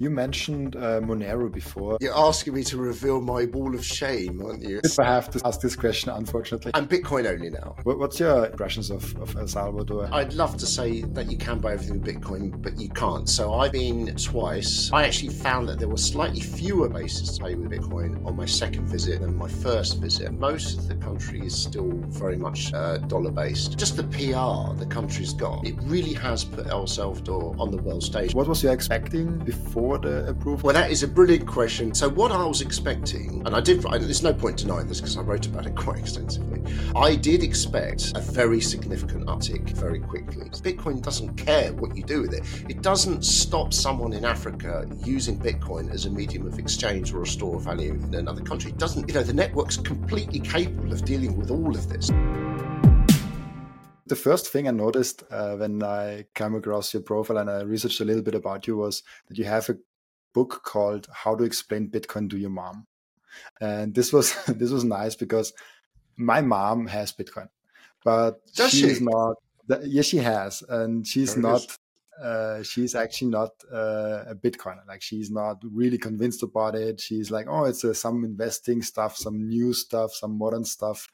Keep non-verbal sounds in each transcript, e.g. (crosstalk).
You mentioned uh, Monero before. You're asking me to reveal my wall of shame, aren't you? If I have to ask this question, unfortunately. I'm Bitcoin only now. What's your impressions of, of El Salvador? I'd love to say that you can buy everything with Bitcoin, but you can't. So I've been twice. I actually found that there were slightly fewer bases to pay with Bitcoin on my second visit than my first visit. Most of the country is still very much uh, dollar based. Just the PR the country's got, it really has put El Salvador on the world stage. What was you expecting before the uh, approval? Well, that is a brilliant question. So, what I was expecting, and I did, there's no point denying this because I wrote about it (laughs) quite extensively. I did expect a very significant uptick very quickly. Bitcoin doesn't care what you do with it, it doesn't stop someone in Africa using Bitcoin as a medium of exchange or a store of value in another country. It doesn't, you know, the network's completely capable of dealing with all of this the first thing I noticed uh, when I came across your profile and I researched a little bit about you was that you have a book called "How to Explain Bitcoin to Your Mom," and this was (laughs) this was nice because my mom has Bitcoin, but Does she's she? not. Yes, she has, and she's There not. Uh, she's actually not uh, a Bitcoiner. Like she's not really convinced about it. She's like, oh, it's uh, some investing stuff, some new stuff, some modern stuff.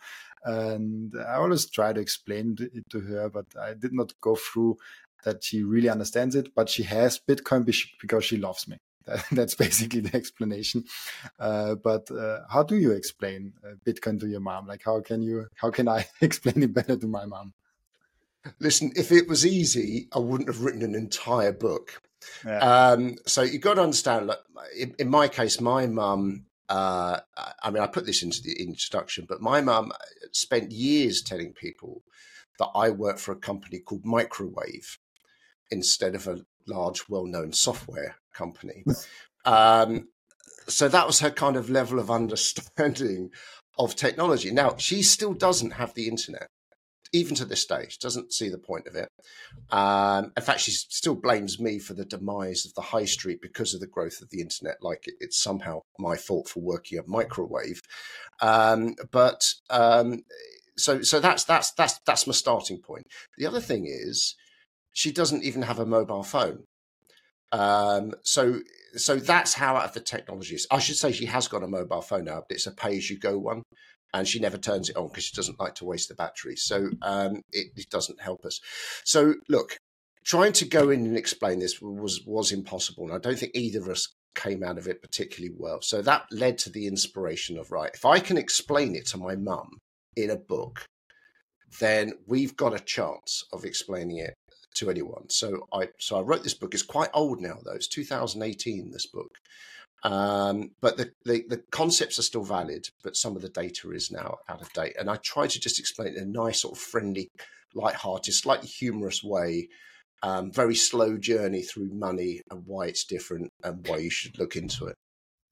And I always try to explain it to her, but I did not go through that she really understands it. But she has Bitcoin because she loves me. (laughs) That's basically the explanation. Uh, but uh, how do you explain uh, Bitcoin to your mom? Like, how can you? How can I (laughs) explain it better to my mom? Listen, if it was easy, I wouldn't have written an entire book. Yeah. Um, so you've got to understand, like, in, in my case, my mum, uh, I mean, I put this into the introduction, but my mum spent years telling people that I work for a company called Microwave instead of a large, well known software company. (laughs) um, so that was her kind of level of (laughs) understanding of technology. Now, she still doesn't have the internet even to this day, she doesn't see the point of it. Um, in fact, she still blames me for the demise of the high street because of the growth of the internet, like it, it's somehow my fault for working a microwave. Um, but um, so, so that's that's that's that's my starting point. The other thing is, she doesn't even have a mobile phone. Um, so, so that's how out of the technology is. I should say she has got a mobile phone now, but it's a pay-as-you-go one and she never turns it on because she doesn't like to waste the battery. So um, it, it, doesn't help us. So look, trying to go in and explain this was was impossible, and I don't think either of us came out of it particularly well. So that led to the inspiration of right, if I can explain it to my mum in a book, then we've got a chance of explaining it to anyone. So I so I wrote this book. It's quite old now though. It's 2018. This book. Um, but the, the, the, concepts are still valid, but some of the data is now out of date. And I try to just explain it in a nice, sort of friendly, light-hearted, slightly humorous way. Um, very slow journey through money and why it's different and why you should look into it.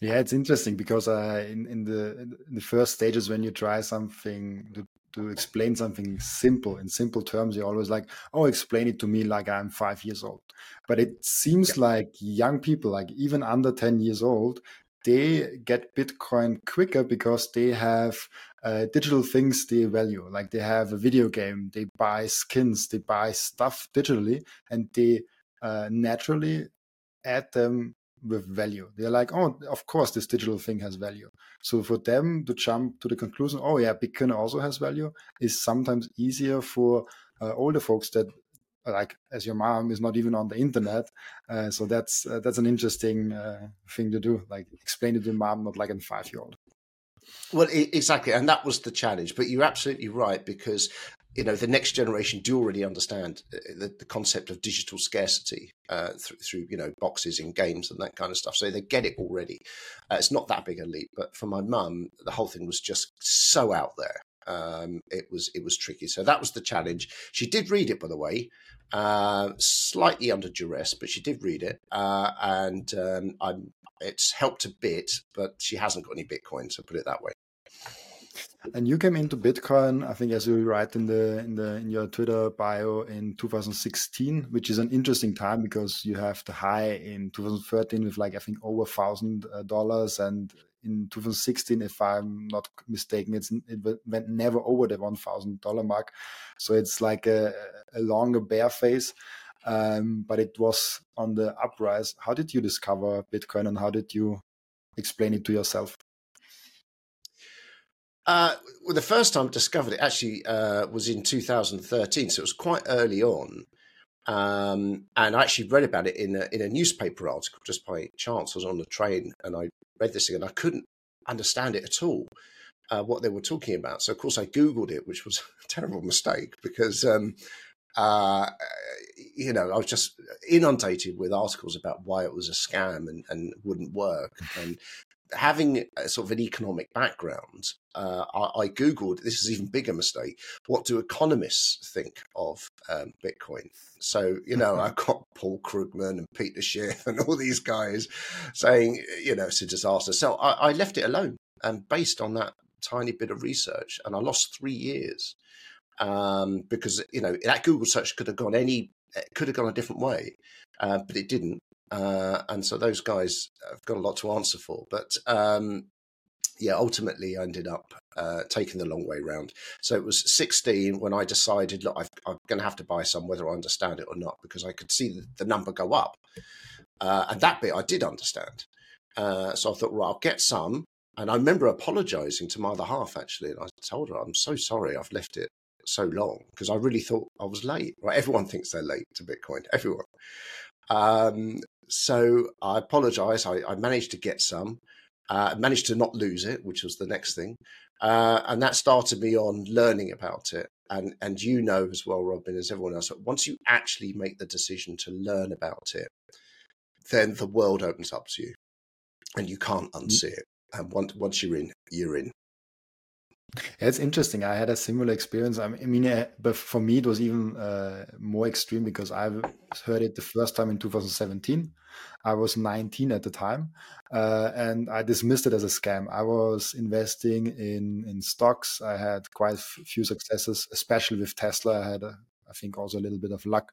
Yeah, it's interesting because uh, in in the in the first stages when you try something to explain something simple in simple terms, you're always like, "Oh, explain it to me like I'm five years old." But it seems yeah. like young people, like even under ten years old, they get Bitcoin quicker because they have uh, digital things they value. Like they have a video game, they buy skins, they buy stuff digitally, and they uh, naturally add them with value. They're like, oh, of course, this digital thing has value. So for them to jump to the conclusion, oh yeah, Bitcoin also has value, is sometimes easier for uh, older folks that, like as your mom, is not even on the internet. Uh, so that's uh, that's an interesting uh, thing to do. Like explain it to your mom, not like a five year old. Well, exactly, and that was the challenge. But you're absolutely right because you know the next generation do already understand uh, the, the concept of digital scarcity uh, through, through, you know boxes in games and that kind of stuff. So they get it already. Uh, it's not that big a leap, but for my mum, the whole thing was just so out there. Um, it was it was tricky. So that was the challenge. She did read it, by the way, uh, slightly under duress, but she did read it, uh, and um, it's helped a bit. But she hasn't got any Bitcoin, so put it that way. And you came into Bitcoin, I think, as you write in the in the in your Twitter bio in 2016, which is an interesting time because you have the high in 2013 with like I think over thousand dollars, and in 2016, if I'm not mistaken, it's it went never over the one thousand dollar mark. So it's like a, a longer bear phase. um, but it was on the uprise. How did you discover Bitcoin, and how did you explain it to yourself? Uh, well, the first time I discovered it actually uh, was in 2013, so it was quite early on. Um, and I actually read about it in a, in a newspaper article just by chance. I was on the train and I read this thing and I couldn't understand it at all, uh, what they were talking about. So, of course, I Googled it, which was (laughs) a terrible mistake because, um, uh, you know, I was just inundated with articles about why it was a scam and, and wouldn't work. And having sort of an economic background, uh, I, I, Googled, this is even bigger mistake, what do economists think of um, Bitcoin? So, you know, I've got Paul Krugman and Peter Schiff and all these guys saying, you know, it's a disaster. So I, I left it alone and based on that tiny bit of research, and I lost three years um, because, you know, that Google search could have gone any, it could have gone a different way, uh, but it didn't. Uh, and so those guys have got a lot to answer for. But um, yeah, ultimately I ended up uh, taking the long way round. So it was 16 when I decided, look, i am going to have to buy some, whether I understand it or not, because I could see the, the number go up. Uh, and that bit I did understand. Uh, so I thought, well, I'll get some. And I remember apologizing to my other half, actually. And I told her, I'm so sorry I've left it so long because I really thought I was late. Right? Everyone thinks they're late to Bitcoin, everyone. Um, so I apologize. I, I, managed to get some, uh, managed to not lose it, which was the next thing. Uh, and that started me on learning about it. And, and you know as well, Robin, as everyone else, that once you actually make the decision to learn about it, then the world opens up to you and you can't mm. unsee it. And once, once you're in, you're in. It's interesting. I had a similar experience. I mean, uh, but for me, it was even uh, more extreme because I heard it the first time in 2017. I was 19 at the time, uh, and I dismissed it as a scam. I was investing in in stocks. I had quite a few successes, especially with Tesla. I had a think also a little bit of luck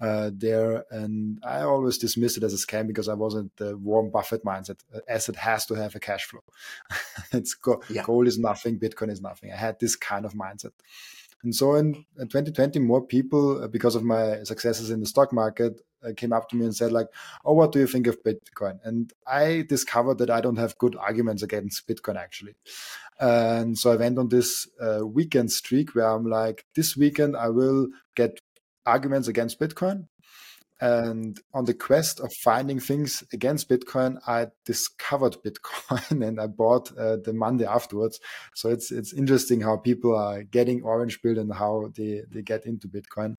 uh, there. And I always dismissed it as a scam because I wasn't the Warren Buffett mindset. Asset has to have a cash flow. (laughs) it's go- yeah. gold is nothing, Bitcoin is nothing. I had this kind of mindset. And so in, in 2020, more people, uh, because of my successes in the stock market, uh, came up to me and said like, "Oh, what do you think of Bitcoin?" And I discovered that I don't have good arguments against Bitcoin actually. And so I went on this uh, weekend streak where I'm like, this weekend I will get arguments against Bitcoin and on the quest of finding things against Bitcoin, I discovered Bitcoin (laughs) and I bought uh, the Monday afterwards. So it's it's interesting how people are getting orange pilled and how they, they get into Bitcoin,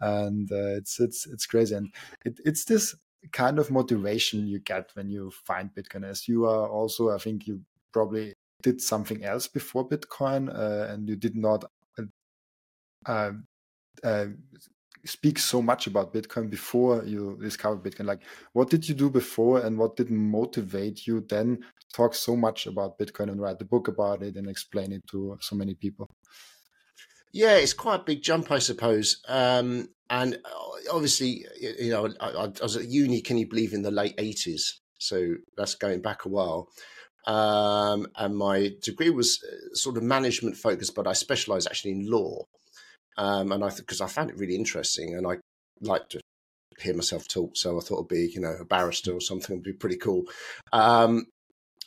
and uh, it's it's it's crazy. And it, it's this kind of motivation you get when you find Bitcoin. As you are also, I think you probably did something else before Bitcoin, uh, and you did not. Uh, uh, speak so much about Bitcoin before you discovered Bitcoin? Like, what did you do before, and what did motivate you then talk so much about Bitcoin and write the book about it and explain it to so many people? Yeah, it's quite a big jump, I suppose. Um, and uh, obviously, you know, I, I, was at uni. Can you believe in the late eighties? So that's going back a while. Um, and my degree was uh, sort of management focused, but I specialised actually in law. Um, and I because I found it really interesting, and I like to hear myself talk, so I thought it'd be you know a barrister or something would be pretty cool. Um,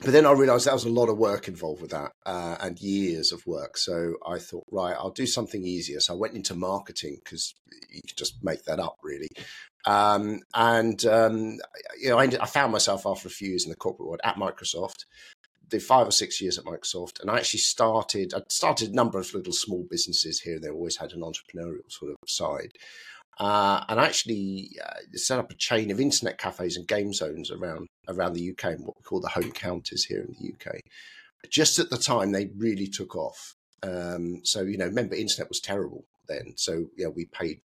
but then I realised that was a lot of work involved with that uh, and years of work. So I thought, right, I'll do something easier. So I went into marketing because you could just make that up, really. Um, and um, you know, I, ended, I, found myself after a few years in the corporate world at Microsoft, did five or six years at Microsoft, and I actually started. I started a number of little small businesses here. and They always had an entrepreneurial sort of side, uh, and actually uh, set up a chain of internet cafes and game zones around around the UK, and what we call the home counties here in the UK. Just at the time, they really took off. Um, so you know, remember, internet was terrible then. So yeah, we paid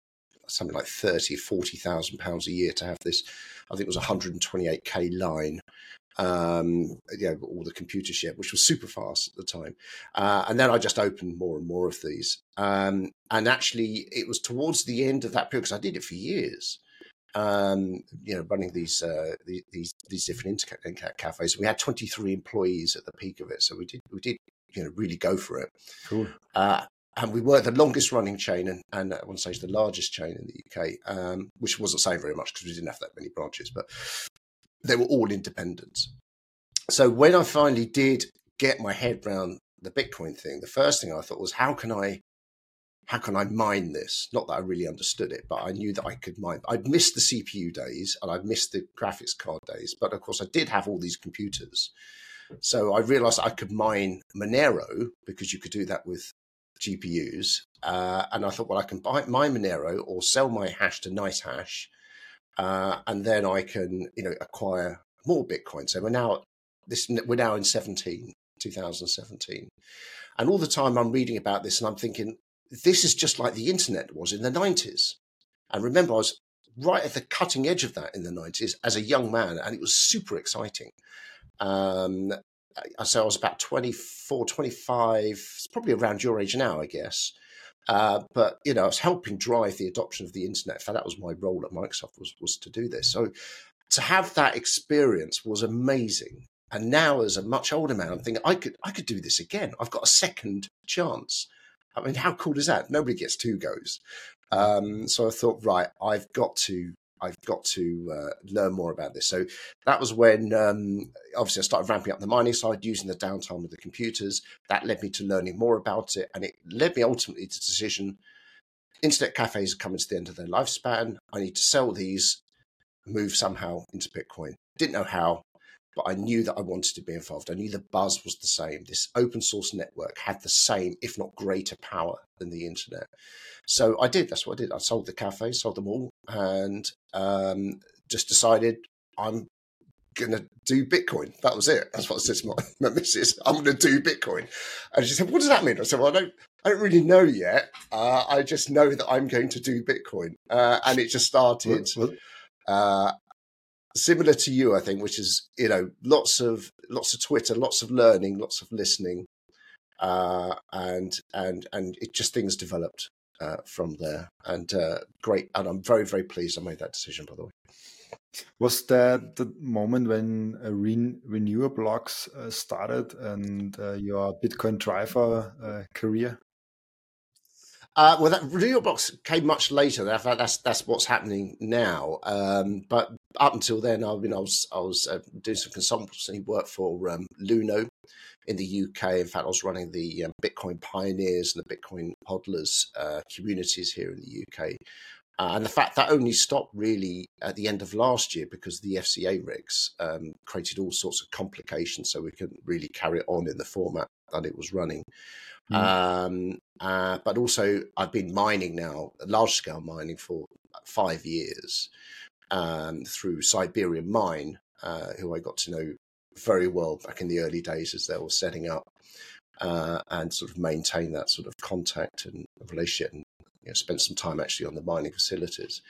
something like 30, 40,000 pounds a year to have this. I think it was 128k line um, you know, all the computer shit, which was super fast at the time. Uh, and then I just opened more and more of these. Um, and actually, it was towards the end of that period because I did it for years. Um, you know, running these uh, these these different internet cafes. We had 23 employees at the peak of it, so we did we did you know really go for it. Cool. Uh, and we were the longest running chain, and, and I want to say it's the largest chain in the UK, um, which wasn't saying very much because we didn't have that many branches, but they were all independent. So when I finally did get my head around the Bitcoin thing, the first thing I thought was, how can I how can I mine this? Not that I really understood it, but I knew that I could mine. I'd missed the CPU days and I'd missed the graphics card days, but of course I did have all these computers. So I realized I could mine Monero because you could do that with GPUs. Uh, and I thought, well, I can buy my Monero or sell my hash to NiceHash, uh, and then I can, you know, acquire more Bitcoin. So we're now this we're now in 17, 2017, and all the time I'm reading about this and I'm thinking this is just like the internet was in the 90s. And remember, I was right at the cutting edge of that in the 90s as a young man, and it was super exciting. Um, so I was about 24, 25, probably around your age now, I guess. Uh, but you know, I was helping drive the adoption of the internet. In fact, that was my role at Microsoft was was to do this. So to have that experience was amazing. And now, as a much older man, I'm thinking I could I could do this again. I've got a second chance. I mean, how cool is that? Nobody gets two goes. Um, so I thought, right, I've got to I've got to uh, learn more about this. So that was when um, obviously I started ramping up the mining side using the downtime of the computers. That led me to learning more about it, and it led me ultimately to the decision: internet cafes are coming to the end of their lifespan. I need to sell these, move somehow into Bitcoin. Didn't know how, but I knew that I wanted to be involved. I knew the buzz was the same. This open source network had the same, if not greater, power than the internet. So I did. That's what I did. I sold the cafes, sold them all, and um, just decided I'm going to do Bitcoin. That was it. That's what I said to my, (laughs) my missus. I'm going to do Bitcoin. And she said, What does that mean? I said, Well, I don't, I don't really know yet. Uh, I just know that I'm going to do Bitcoin. Uh, and it just started. Uh, similar to you, I think, which is you know lots of lots of Twitter, lots of learning, lots of listening, uh, and and and it just things developed uh, from there, and uh, great. And I'm very very pleased I made that decision. By the way, was that the moment when uh, Ren- RenewaBlox uh, started and uh, your Bitcoin driver uh, career? Uh, well, that RenewaBlox came much later. That, that's that's what's happening now. Um, but up until then, I mean, I was I was uh, doing some consultancy work for um, Luno in the UK. In fact, I was running the um, Bitcoin pioneers and the Bitcoin hodlers uh, communities here in the UK. Uh, and the fact that only stopped really at the end of last year because the FCA regs um, created all sorts of complications, so we couldn't really carry it on in the format that it was running. Mm. Um, uh, but also, I've been mining now, large scale mining for five years um, through Cyberian Mine, uh, who I got to know very well back in the early days as they were setting up uh, and sort of maintain that sort of contact and relationship and you know, spent some time actually on the mining facilities.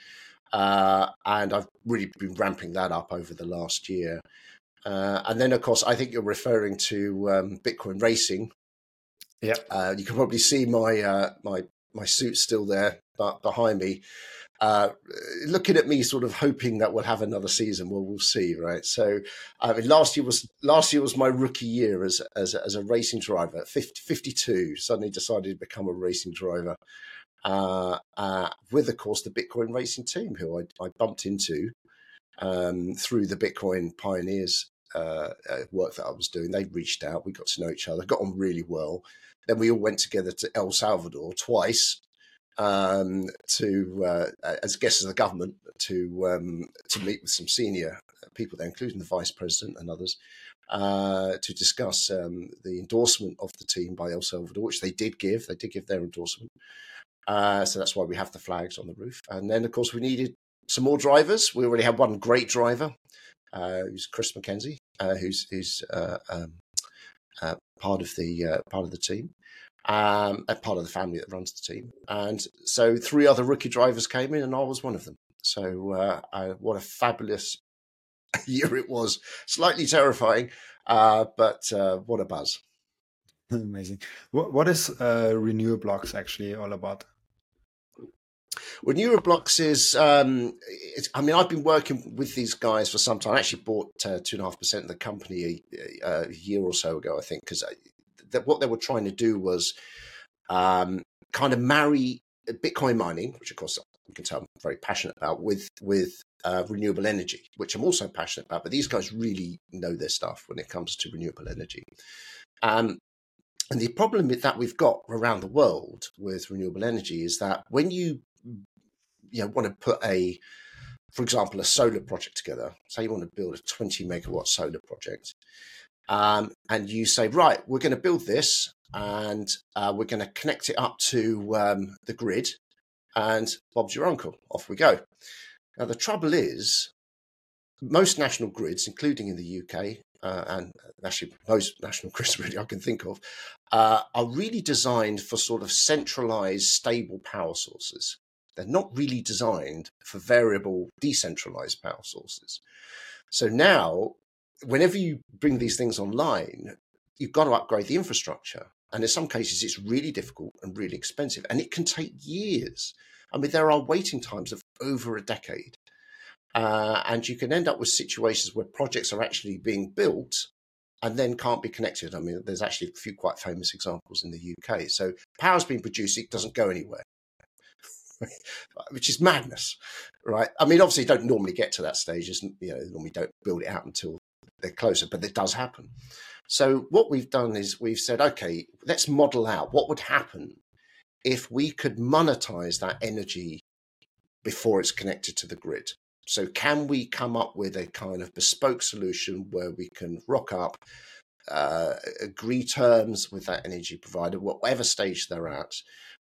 Uh, and I've really been ramping that up over the last year. Uh, and then, of course, I think you're referring to um, Bitcoin racing. Yeah, uh, you can probably see my uh, my my suit still there, but behind me, uh, looking at me, sort of hoping that we'll have another season. Well, we'll see, right? So, I mean, last year was last year was my rookie year as as, as a racing driver. 50, 52, suddenly decided to become a racing driver. Uh, uh, with, of course, the Bitcoin racing team, who I, I bumped into um, through the Bitcoin pioneers uh, uh, work that I was doing. They reached out, we got to know each other, got on really well. Then we all went together to El Salvador twice um, to uh, as guests of the government to um, to meet with some senior people there, including the vice president and others, uh, to discuss um, the endorsement of the team by El Salvador, which they did give. They did give their endorsement. Uh, so that's why we have the flags on the roof. And then, of course, we needed some more drivers. We already had one great driver, uh, who's Chris McKenzie, uh, who's who's uh, um, part of the part of the team um, a part of the family that runs the team. And so three other rookie drivers came in, and I was one of them. So uh, I, what a fabulous (laughs) year it was! Slightly terrifying, uh, but uh, what a buzz! (laughs) Amazing. What, what is uh, RenewaBlox actually all about? RenewaBlox is, um, I mean, I've been working with these guys for some time. I actually bought uh, two and a half percent of the company a, a, year or so ago, I think, because that what they were trying to do was um, kind of marry Bitcoin mining, which of course you can tell I'm very passionate about, with with uh, renewable energy, which I'm also passionate about. But these guys really know their stuff when it comes to renewable energy. Um, and the problem that we've got around the world with renewable energy is that when you you know, want to put a, for example, a solar project together, say you want to build a 20 megawatt solar project, um, and you say, right, we're going to build this and uh, we're going to connect it up to um, the grid, and Bob's your uncle. Off we go. Now, the trouble is, most national grids, including in the UK, uh, and actually most national (laughs) grids really I can think of, uh, are really designed for sort of centralized, stable power sources. They're not really designed for variable, decentralized power sources. So now, whenever you bring these things online, you've got to upgrade the infrastructure. And in some cases, it's really difficult and really expensive, and it can take years. I mean, there are waiting times of over a decade. Uh, and you can end up with situations where projects are actually being built and then can't be connected. I mean, there's actually a few quite famous examples in the UK. So power's being produced, it doesn't go anywhere, (laughs) which is madness, right? I mean, obviously, you don't normally get to that stage. You know, normally don't build it out until they're closer, but it does happen. So what we've done is we've said, okay, let's model out what would happen if we could monetize that energy before it's connected to the grid. So, can we come up with a kind of bespoke solution where we can rock up, uh, agree terms with that energy provider, whatever stage they're at,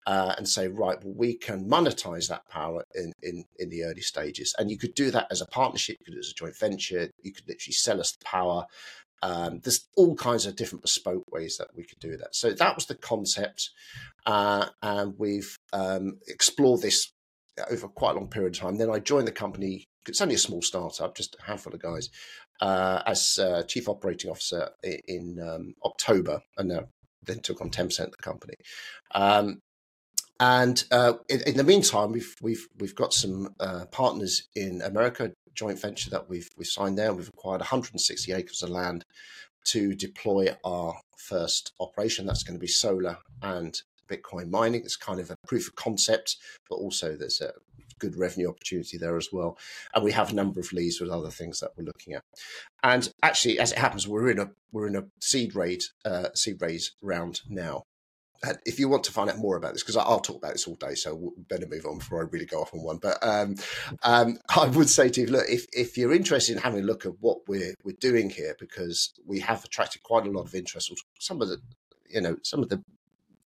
uh, and say, right, well, we can monetize that power in, in, in the early stages. And you could do that as a partnership, you could do it as a joint venture, you could literally sell us the power. Um, there's all kinds of different bespoke ways that we could do that. So that was the concept. Uh, and we've um, explored this over quite a long period of time. Then I joined the company. It's only a small startup, just a handful of guys, uh, as uh, chief operating officer in, um, October, and uh, then took on ten percent of the company. Um, and uh, in, in, the meantime, we've we've we've got some uh, partners in America, joint venture that we've we've signed there. And we've acquired 160 acres of land to deploy our first operation. That's going to be solar and Bitcoin mining. It's kind of a proof of concept, but also there's a good revenue opportunity there as well. And we have a number of leads with other things that we're looking at. And actually, as it happens, we're in a we're in a seed raise uh, seed raise round now. If you want to find out more about this, because I'll talk about this all day, so we better move on before I really go off on one. But um, um, (laughs) I would say to you, look, if, if you're interested in having a look at what we're we're doing here, because we have attracted quite a lot of interest. Some of the, you know, some of the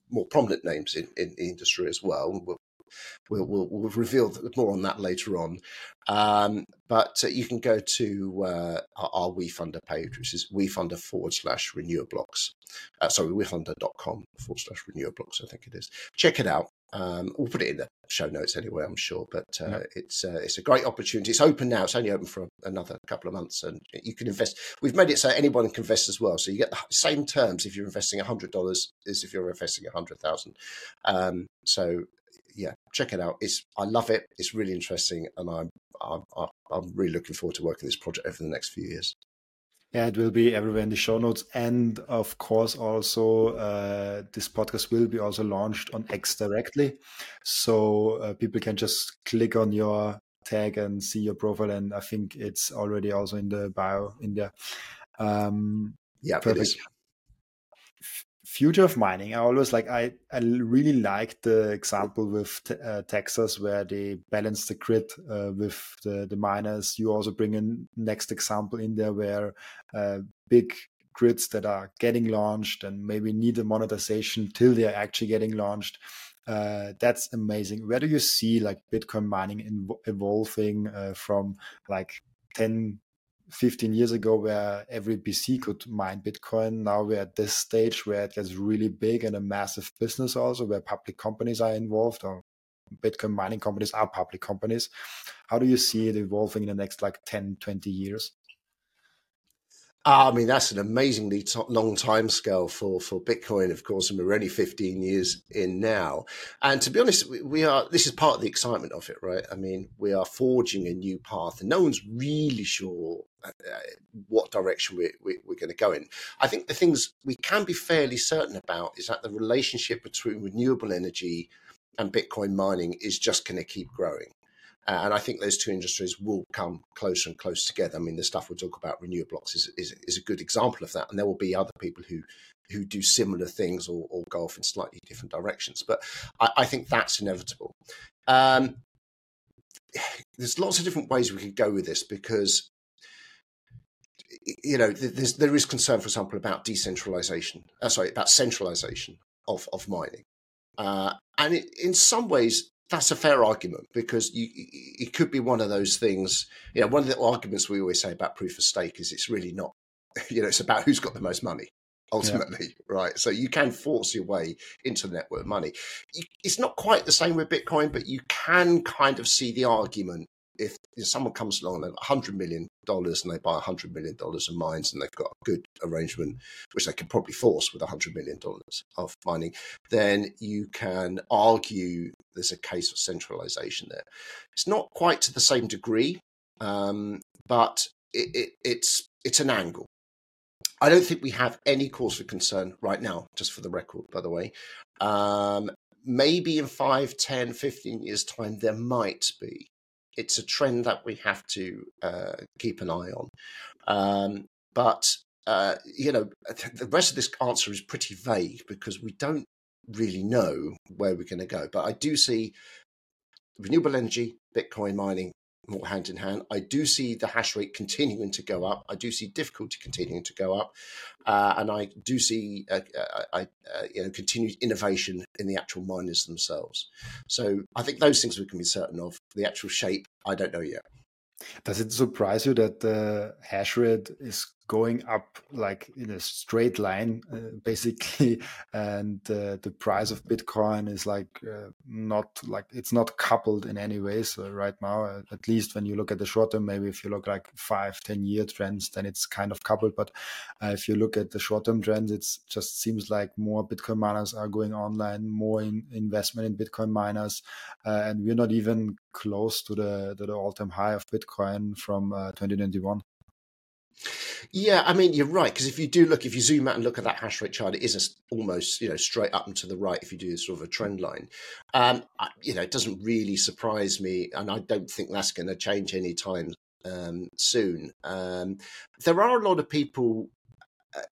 more prominent names in, in the industry as well. We'll, we'll, we'll, we'll reveal more on that later on. Um, but uh, you can go to uh, our, our WeFunder page, which is WeFunder forward slash renewablox. Uh, sorry, WeFunder.com forward slash renewablox, I think it is. Check it out. Um, we'll put it in the show notes anyway, I'm sure. But uh, yeah. it's uh, it's a great opportunity. It's open now. It's only open for another couple of months, and you can invest. We've made it so anyone can invest as well. So you get the same terms if you're investing hundred dollars as if you're investing a hundred thousand. Um, so yeah, check it out. It's I love it. It's really interesting, and I'm I'm I'm really looking forward to working this project over the next few years. Yeah, it will be everywhere in the show notes. And of course, also, uh, this podcast will be also launched on X directly. So uh, people can just click on your tag and see your profile. And I think it's already also in the bio in there. Um, yeah, perfect future of mining i always like i i really like the example with uh, texas where they balance the grid uh, with the, the miners. You also bring in next example in there where uh, big grids that are getting launched and maybe need a monetization till they're actually getting launched. Uh, that's amazing. Where do you see like bitcoin mining in, evolving uh, from like 10 15 years ago where every PC could mine Bitcoin. Now we're at this stage where it gets really big and a massive business also where public companies are involved or Bitcoin mining companies are public companies. How do you see it evolving in the next like 10, 20 years? I mean, that's an amazingly t- long time scale for, for Bitcoin, of course, and we're only 15 years in now. And to be honest, we, are, this is part of the excitement of it, right? I mean, we are forging a new path and no one's really sure uh, what direction we, we, we're going to go in. I think the things we can be fairly certain about is that the relationship between renewable energy and Bitcoin mining is just going to keep growing. Uh, and I think those two industries will come closer and closer together. I mean, the stuff we talk about, RenewaBlox, is, is, is a good example of that. And there will be other people who who do similar things or, or go off in slightly different directions. But I, I think that's inevitable. Um, there's lots of different ways we could go with this because you know there's, there is concern, for example, about decentralization. Uh, sorry, about centralization of of mining, uh, and it, in some ways that's a fair argument because you, it could be one of those things. You know, one of the arguments we always say about proof of stake is it's really not. (laughs) You know, it's about who's got the most money ultimately, yeah. right? So you can force your way into the network money. It's not quite the same with Bitcoin, but you can kind of see the argument if, someone comes along and they've $100 million and they buy $100 million of mines and they've got a good arrangement, which they can probably force with $100 million of mining, then you can argue there's a case of centralization there. It's not quite to the same degree, um, but it, it, it's, it's an angle. I don't think we have any cause for concern right now, just for the record, by the way. Um, maybe in 5, 10, 15 years' time, there might be it's a trend that we have to uh, keep an eye on. Um, but uh, you know, the rest of this answer is pretty vague because we don't really know where we're going to go. But I do see renewable energy, Bitcoin mining, more hand in hand. I do see the hash rate continuing to go up. I do see difficulty continuing to go up, uh, and I do see uh, uh, uh, you know continued innovation in the actual miners themselves. So I think those things we can be certain of. The actual shape, I don't know yet. Does it surprise you that the hash rate is going up like in a straight line, uh, basically, (laughs) and uh, the price of Bitcoin is like uh, not like it's not coupled in any way. So right now, uh, at least when you look at the short term, maybe if you look like five, ten year trends, then it's kind of coupled. But uh, if you look at the short term trends, it just seems like more Bitcoin miners are going online, more in investment in Bitcoin miners, uh, and we're not even close to the to the all time high of Bitcoin from 2021. Yeah, I mean you're right because if you do look, if you zoom out and look at that hash rate chart, it is a, almost you know straight up and to the right. If you do sort of a trend line, um, I, you know, it doesn't really surprise me, and I don't think that's going to change anytime um, soon. Um, there are a lot of people.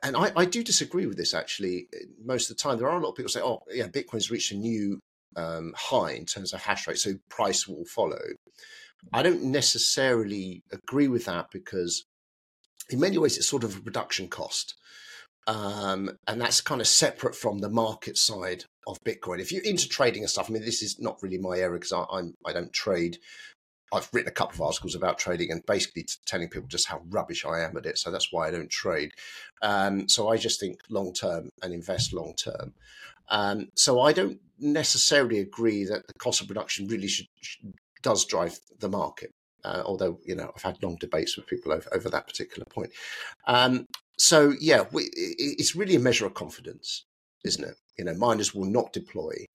And I, I do disagree with this actually. Most of the time, there are a lot of people say, "Oh, yeah, Bitcoin's reached a new um, high in terms of hash rate, so price will follow." I don't necessarily agree with that because in many ways, it's sort of a production cost. Um, and that's kind of separate from the market side of Bitcoin. If you're into trading and stuff, I mean, this is not really my area because I'm I don't trade. I've written a couple of articles about trading and basically telling people just how rubbish I am at it. So that's why I don't trade. Um, so I just think long term and invest long term. Um, so I don't necessarily agree that the cost of production really should, does drive the market uh, although you know I've had long debates with people over, over that particular point. Um, so yeah, we, it's really a measure of confidence, isn't it? You know, miners will not deploy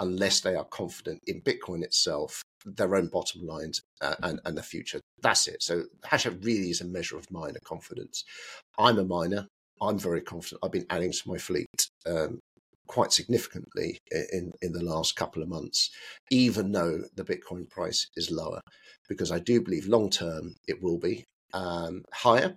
unless they are confident in Bitcoin itself, their own bottom lines, uh, and, and the future. That's it. So Hashrate really is a measure of miner confidence. I'm a miner. I'm very confident. I've been adding to my fleet um, quite significantly in, in the last couple of months, even though the Bitcoin price is lower, because I do believe long term it will be um, higher.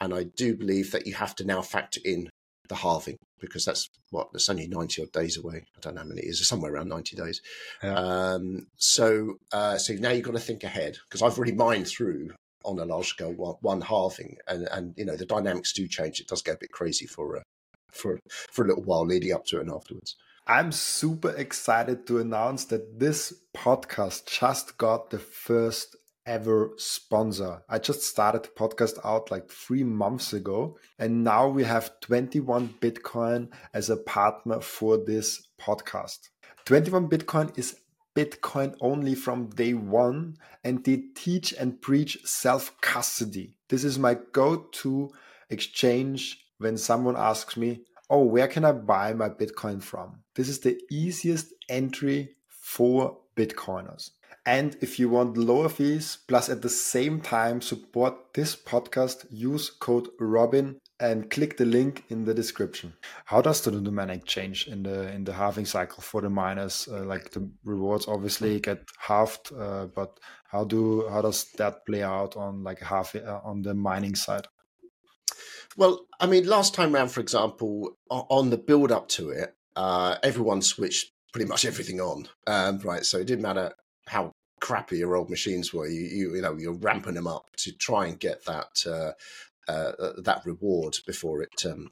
And I do believe that you have to now factor in the halving because that's what that's only 90 odd days away. I don't know how many it is, somewhere around 90 days. Yeah. Um, so, uh, so now you've got to think ahead because I've already mined through on a large scale one, one halving and, and, you know, the dynamics do change. It does get a bit crazy for, uh, for for a little while leading up to it and afterwards. I'm super excited to announce that this podcast just got the first ever sponsor. I just started the podcast out like three months ago, and now we have 21 Bitcoin as a partner for this podcast. 21 Bitcoin is Bitcoin only from day one, and they teach and preach self custody. This is my go to exchange when someone asks me, "Oh, where can I buy my Bitcoin from?" This is the easiest entry for Bitcoiners. And if you want lower fees, plus at the same time support this podcast, use code Robin and click the link in the description. How does the dynamic change in the in the halving cycle for the miners? Uh, like the rewards obviously get halved, uh, but how do how does that play out on like half uh, on the mining side? Well, I mean, last time round, for example, on the build up to it, uh, everyone switched pretty much everything on, um, right? So it didn't matter how crappy your old machines were. You, you, you know, you're ramping them up to try and get that uh, uh, that reward before it um,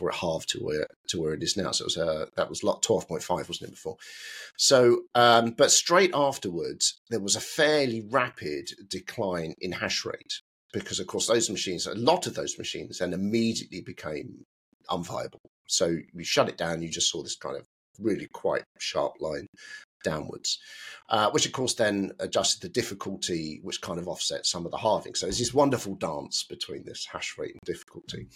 it halved to where to where it is now. So it was uh, that was lot twelve point five, wasn't it before? So, um, but straight afterwards, there was a fairly rapid decline in hash rate because, of course, those machines, a lot of those machines, then immediately became unviable. So you shut it down. You just saw this kind of really quite sharp line downwards, uh, which of course then adjusted the difficulty, which kind of offset some of the halving. So there's this wonderful dance between this hash rate and difficulty.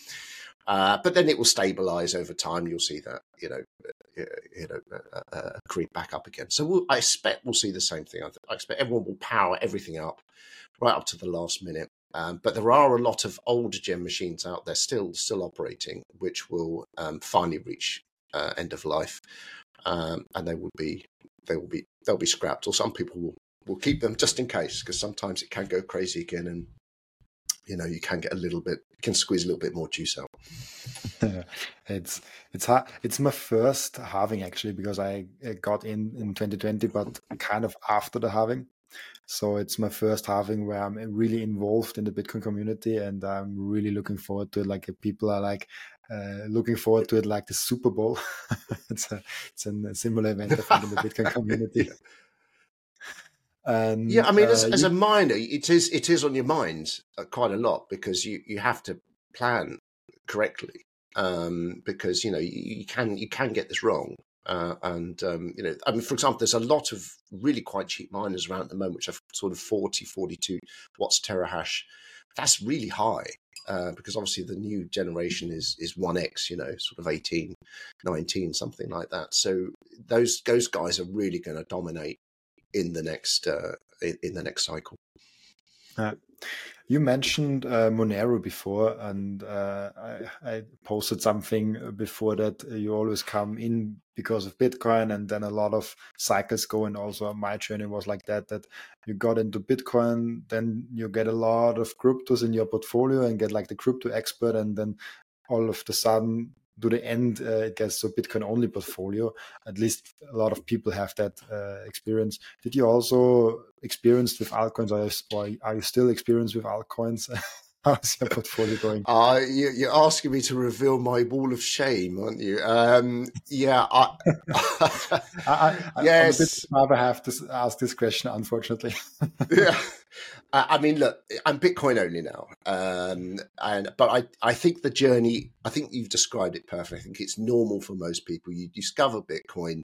Uh, but then it will stabilize over time. You'll see that you know, uh, you know, uh, uh, uh, creep back up again. So we'll, I expect we'll see the same thing. I, I, expect everyone will power everything up right up to the last minute. Um, but there are a lot of older gen machines out there still still operating, which will um, finally reach end of life, um, and they will be they will be they'll be scrapped, or some people will will keep them just in case because sometimes it can go crazy again, and you know you can get a little bit can squeeze a little bit more juice out. (laughs) it's it's hard. It's my first halving actually because I got in in 2020, but kind of after the halving. So it's my first halving where I'm really involved in the Bitcoin community, and I'm really looking forward to it. Like people are like, uh, looking forward to it like the Super Bowl. (laughs) it's a it's a similar event I think in the Bitcoin community. (laughs) And, yeah, I mean, as, uh, as, a miner, it is it is on your mind uh, quite a lot because you you have to plan correctly um, because you know you, you, can you can get this wrong. Uh, and um, you know, I mean, for example, there's a lot of really quite cheap miners around at the moment, which are sort of 40, 42 watts terahash. That's really high uh, because obviously the new generation is is 1x you know sort of 18 19 something like that so those those guys are really going to dominate in the next uh, in, in the next cycle uh, you mentioned uh, Monero before, and uh, I, I, posted something before that you always come in because of Bitcoin, and then a lot of cycles go. And also, my journey was like that: that you got into Bitcoin, then you get a lot of cryptos in your portfolio and get like the crypto expert, and then all of the sudden to the end uh, it gets to bitcoin only portfolio at least a lot of people have that uh, experience. Did you also experience with altcoins? Or are you still experienced with altcoins (laughs) How's your portfolio going? (laughs) Uh, you, are asking me to reveal my wall of shame, aren't you? Um, yeah. I, (laughs) I, I, yes. I'm a bit have to ask this question, unfortunately. (laughs) yeah. I mean, look, I'm Bitcoin only now, um, and but I, I think the journey. I think you've described it perfectly. I think it's normal for most people. You discover Bitcoin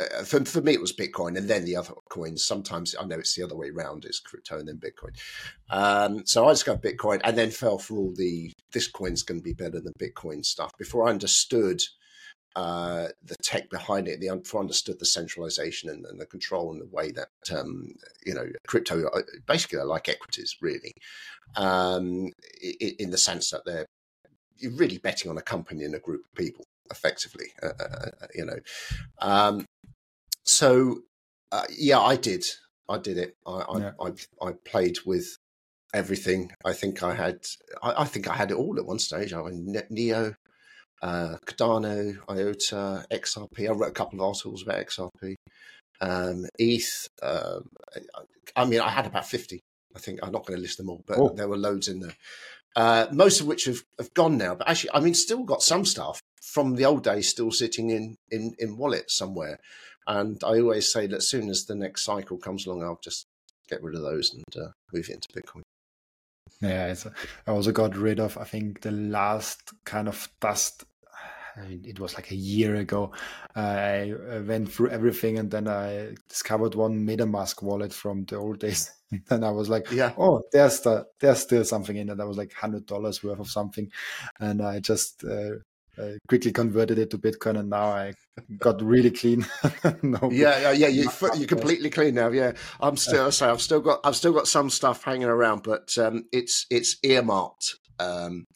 uh, for, for me, it was Bitcoin and then the other coins. Sometimes I know it's the other way around, it's crypto and then Bitcoin. Um, so I got Bitcoin and then fell for all the this coin's going to be better than Bitcoin stuff before I understood uh, the tech behind it, the before I understood the centralization and, and, the control and the way that um, you know crypto uh, basically are like equities, really, um, in, in the sense that they're you're really betting on a company and a group of people effectively, uh, uh, uh you know. Um, so uh, yeah, I did. I did it. I, yeah. I, I, I played with everything. I think I had. I, I, think I had it all at one stage. I went Neo, uh, Cardano, IOTA, XRP. I wrote a couple of articles about XRP, um, ETH. Um, I mean, I had about fifty. I think I'm not going to list them all, but oh. there were loads in there. Uh, most of which have, have gone now. But actually, I mean, still got some stuff from the old days still sitting in in in wallets somewhere. And I always say that as soon as the next cycle comes along, I'll just get rid of those and uh, move it into Bitcoin. Yeah, I also got rid of, I think, the last kind of dust (sighs) it was like a year ago. I went through everything and then I discovered one MetaMask wallet from the old days. (laughs) and I was like, yeah, oh, there's the, there's still something in it. That was like hundred dollars worth of something, and I just uh, uh, quickly converted it to Bitcoin, and now I got really clean. (laughs) no, yeah, yeah, you you're completely clean now. Yeah, I'm still. say I've still got I've still got some stuff hanging around, but um, it's it's earmarked um,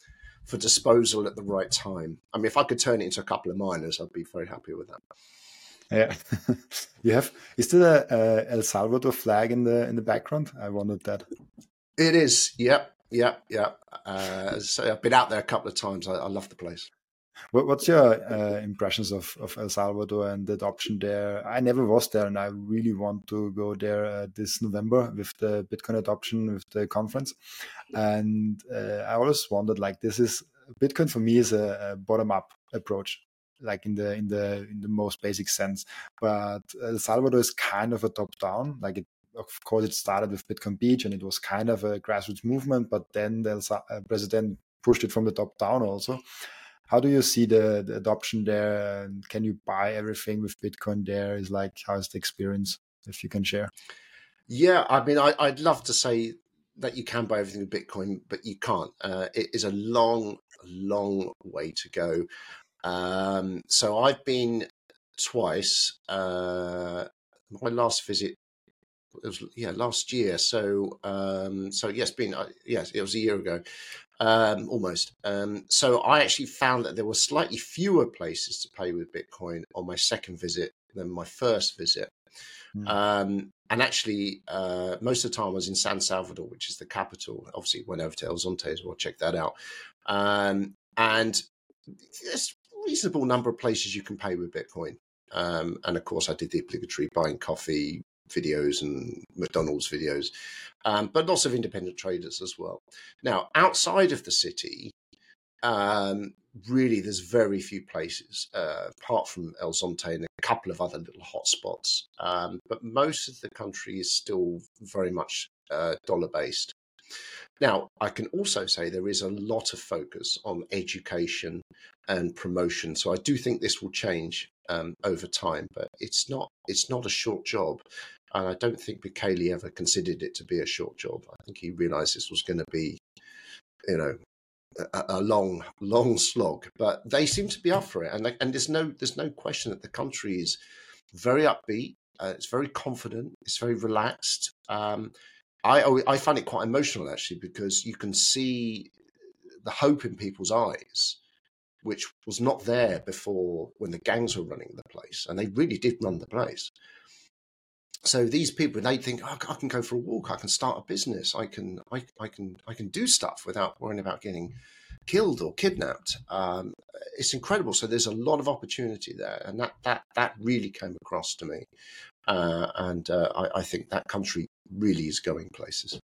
for disposal at the right time. I mean, if I could turn it into a couple of miners, I'd be very happy with that. Yeah, (laughs) you have. Is there a, a El Salvador flag in the in the background? I wondered that. It is. Yep. Yep. Yep. Uh, so I've been out there a couple of times. I, I love the place. What's your uh, impressions of, of El Salvador and the adoption there? I never was there, and I really want to go there uh, this November with the Bitcoin adoption with the conference. And uh, I always wondered, like, this is Bitcoin for me is a, a bottom up approach, like in the in the in the most basic sense. But El Salvador is kind of a top down, like it of course, it started with Bitcoin Beach and it was kind of a grassroots movement, but then the uh, president pushed it from the top down also how do you see the, the adoption there? And can you buy everything with Bitcoin there? Is like how's the experience? If you can share. Yeah, I mean, I, would love to say that you can buy everything with Bitcoin, but you can't. Uh, it is a long, long way to go. Um, so I've been twice. Uh, my last visit it was yeah last year. So um, so yes, been uh, yes, it was a year ago um, almost. Um, so I actually found that there were slightly fewer places to pay with Bitcoin on my second visit than my first visit. Mm. Um, and actually, uh, most of the time I was in San Salvador, which is the capital. Obviously, went over to El Zonte as well. Check that out. Um, and there's a reasonable number of places you can pay with Bitcoin. Um, and of course, I did the obligatory buying coffee, videos and McDonald's videos, um, but lots of independent traders as well. Now, outside of the city, um, really, there's very few places uh, apart from El Zonte and a couple of other little hotspots. Um, but most of the country is still very much uh, dollar based. Now, I can also say there is a lot of focus on education and promotion. So I do think this will change um, over time, but it's not it's not a short job. And I don't think Bukele ever considered it to be a short job. I think he realized this was going to be, you know, a, a, long, long slog. But they seem to be up for it, and and there's no there's no question that the country is very upbeat. Uh, it's very confident. It's very relaxed. Um, I I find it quite emotional actually because you can see the hope in people's eyes, which was not there before when the gangs were running the place, and they really did run the place so these people they think oh, i can go for a walk. I can start a business. I can i, I can i can do stuff without worrying about getting killed or kidnapped. Um, it's incredible. So there's a lot of opportunity there and that that that really came across to me. Uh, and uh, I, I, think that country really is going places.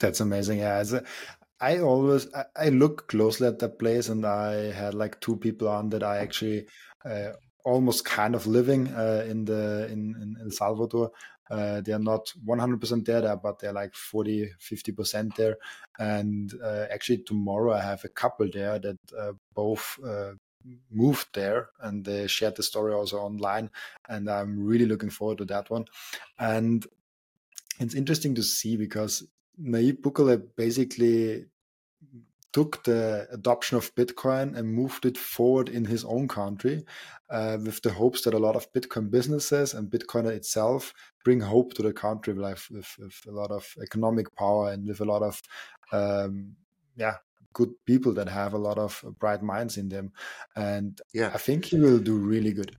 That's amazing. Yeah I always I look closely at that place, and I had like two people on that I actually uh, almost kind of living uh, in the in, in El Salvador. Uh, they are not 100% there, but they're like 40, 50% there. And uh, actually, tomorrow I have a couple there that uh, both uh, moved there and they shared the story also online. And I'm really looking forward to that one. And it's interesting to see because Nayib Bukele basically took the adoption of Bitcoin and moved it forward in his own country uh, with the hopes that a lot of Bitcoin businesses and Bitcoin itself bring hope to the country with, with, with a lot of economic power and with a lot of, um, yeah, good people that have a lot of bright minds in them. And yeah, I think he will do really good.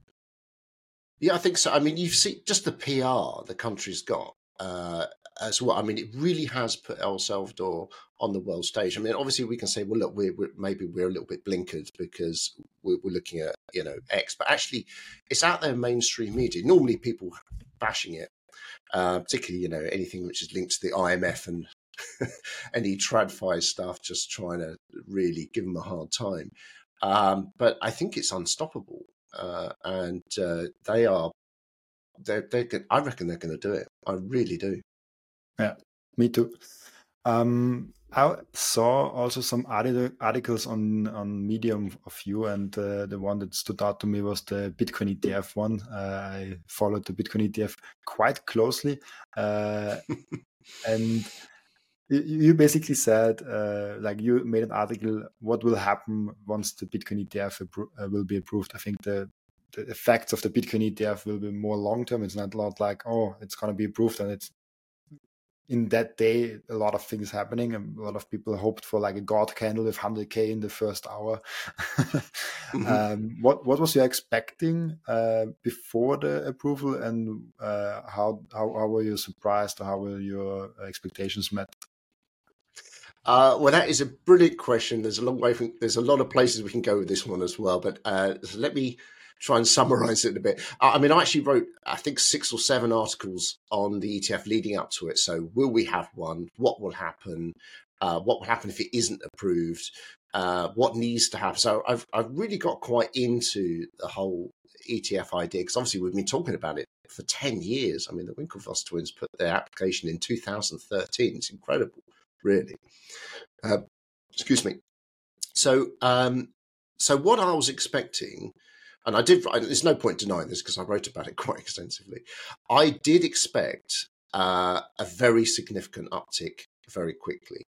Yeah, I think so. I mean, you've seen just the PR the country's got. Uh, as well. I mean, it really has put El Salvador on the world stage. I mean, obviously, we can say, well, look, we're, we're maybe we're a little bit blinkered because we're, we're, looking at you know X, but actually, it's out there in mainstream media. Normally, people bashing it, uh, particularly you know anything which is linked to the IMF and (laughs) any tradfi stuff, just trying to really give them a hard time. Um, but I think it's unstoppable, uh, and uh, they are. They're, they're, I reckon they're going to do it. I really do. Yeah, me too. Um, I saw also some articles on on Medium of you, and uh, the one that stood out to me was the Bitcoin ETF one. Uh, I followed the Bitcoin ETF quite closely, uh, and you basically said, uh, like you made an article, what will happen once the Bitcoin ETF uh, will be approved? I think the the effects of the Bitcoin ETF will be more long term. It's not like, oh, it's going to be approved and it's in that day a lot of things happening and a lot of people hoped for like a god candle with 100k in the first hour (laughs) mm-hmm. um, what what was you expecting uh, before the approval and uh, how, how how were you surprised or how were your expectations met uh, well, that is a brilliant question. There's a long way from, there's a lot of places we can go with this one as well. But uh, so let me try and summarize it a bit. I mean, I actually wrote, I think, six or seven articles on the ETF leading up to it. So, will we have one? What will happen? Uh, what will happen if it isn't approved? Uh, what needs to happen? So, I've I've really got quite into the whole ETF idea because obviously we've been talking about it for ten years. I mean, the Winklevoss twins put their application in 2013. It's incredible really. Uh, excuse me. So, um, so what I was expecting, and I did. There's no point denying this because I wrote about it (laughs) quite extensively. I did expect uh, a very significant uptick very quickly.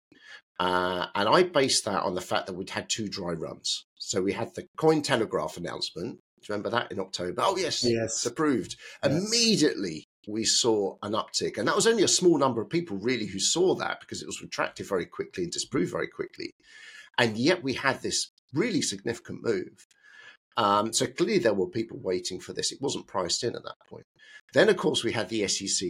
Uh, and I based that on the fact that we'd had two dry runs. So we had the Cointelegraph announcement. Do you remember that in October? Oh, yes, yes. it's approved. Yes. Immediately, we saw an uptick. And that was only a small number of people really who saw that because it was retracted very quickly and disproved very quickly. And yet we had this really significant move. Um, so clearly there were people waiting for this. It wasn't priced in at that point. Then, of course, we had the SEC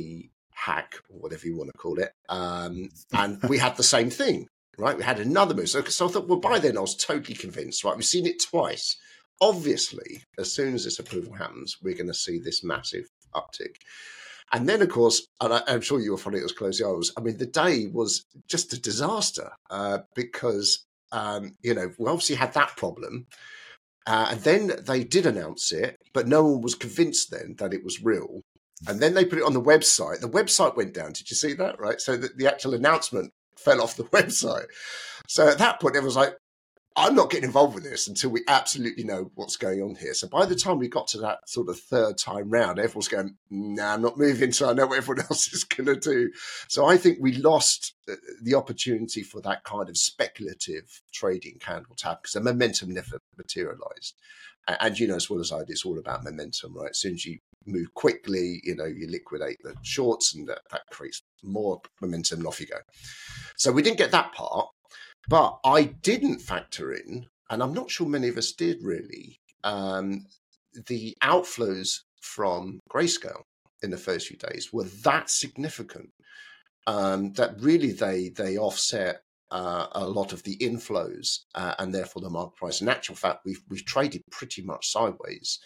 hack or whatever you want to call it. Um, and we had the same thing, right? We had another move. So, so I thought, well, by then I was totally convinced, right? We've seen it twice. Obviously, as soon as this approval happens, we're going to see this massive uptick. And then, of course, and I, am sure you were following it as closely I was. I mean, the day was just a disaster uh, because um, you know we obviously had that problem, uh, and then they did announce it, but no one was convinced then that it was real. And then they put it on the website. The website went down. Did you see that? Right. So the, the actual announcement fell off the (laughs) website. So at that point, it was like, I'm not getting involved with this until we absolutely know what's going on here. So by the time we got to that sort of third time round, everyone's going, nah, I'm not moving so I know what everyone (laughs) else is going to do. So I think we lost uh, the opportunity for that kind of speculative trading candle tap because the momentum never materialized. And you know as well as I do, it's all about momentum, right? As soon as you move quickly, you know, you liquidate the shorts and that, that creates more momentum and off you go. So we didn't get that part. But I didn't factor in, and I'm not sure many of us did really, um, the outflows from Grayscale in the first few days were that significant um, that really they they offset uh, a lot of the inflows uh, and therefore the market price. In actual fact, we've we've traded pretty much sideways